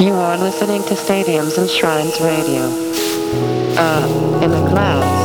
You are listening to Stadiums and Shrines Radio. Uh, in the clouds.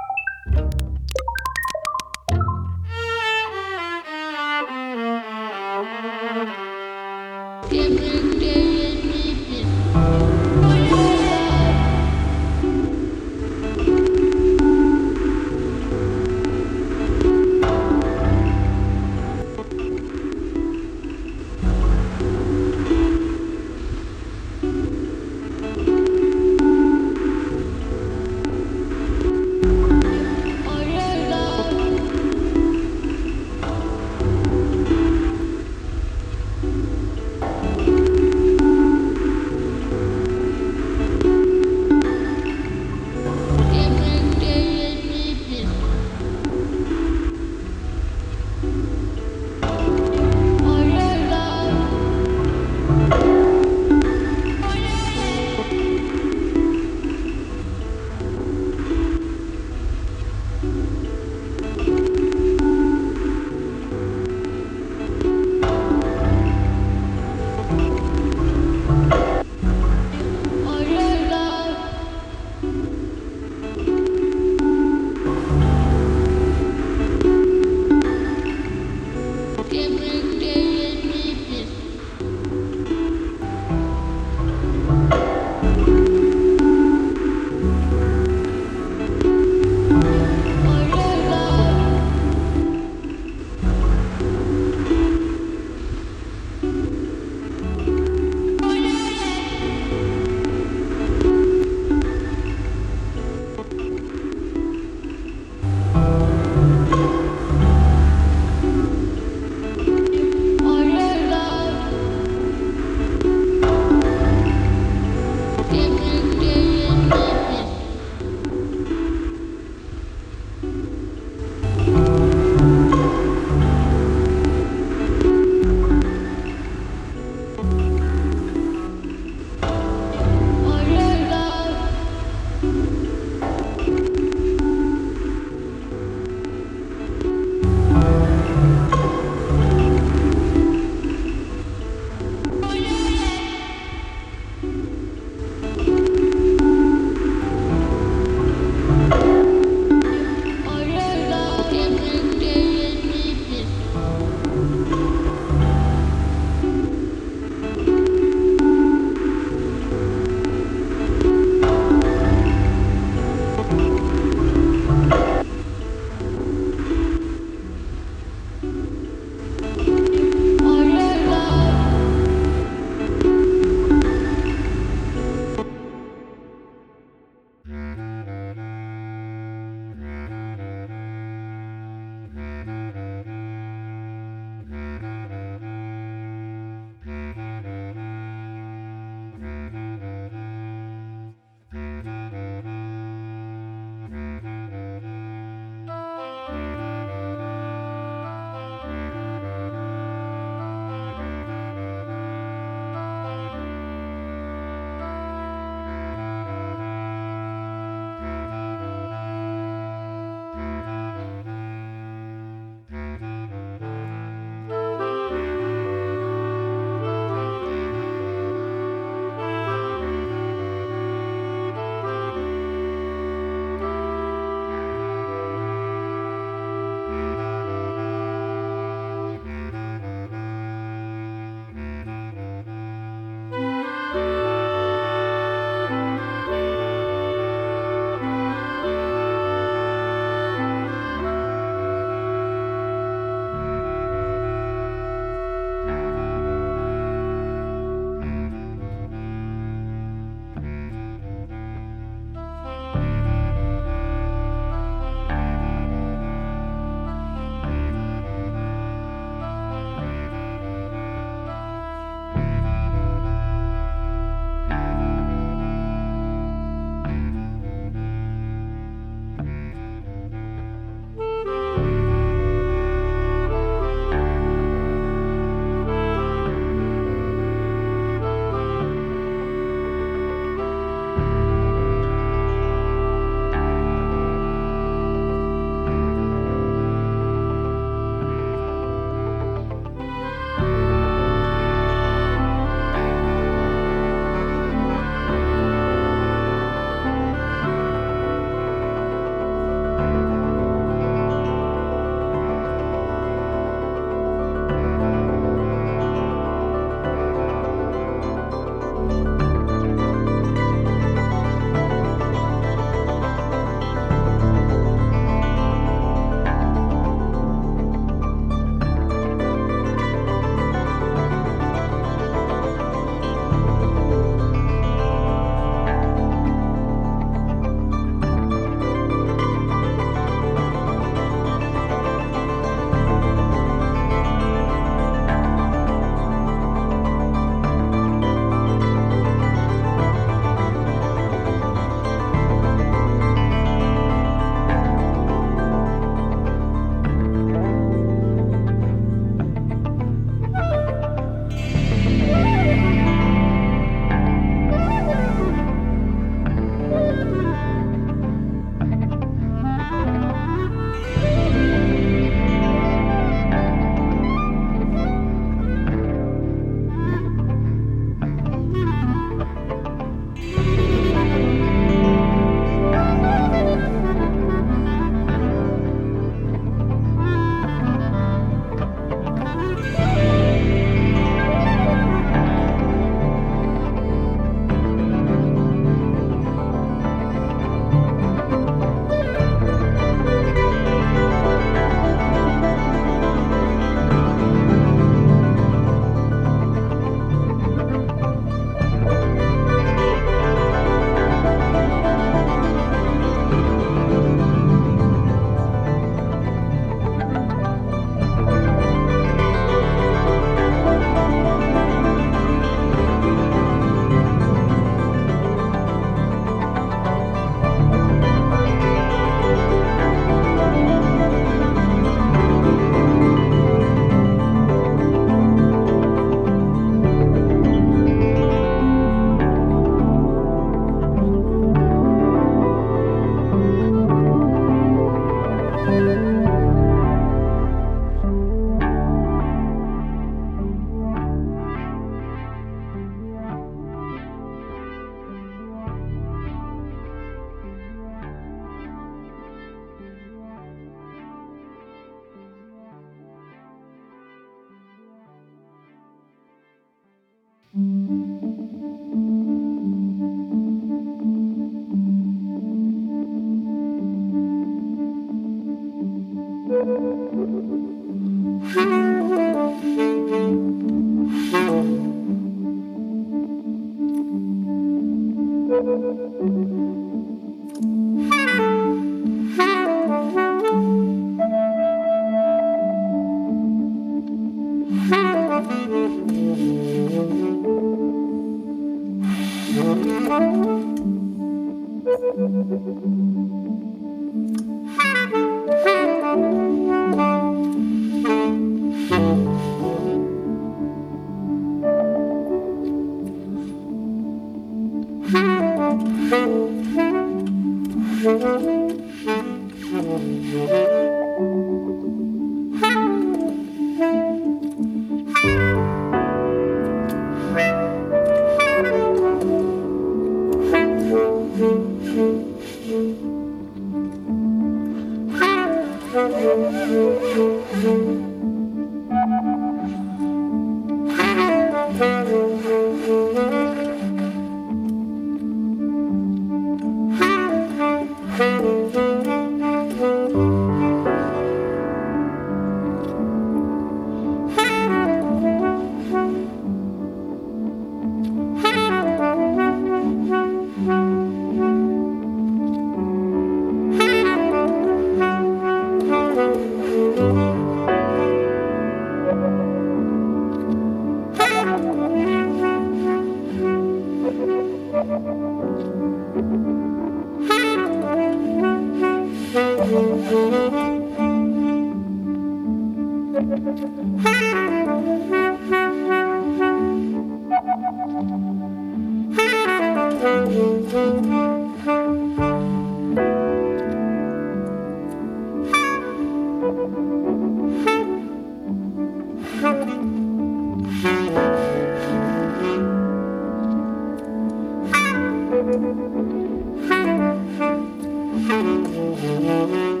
Müzik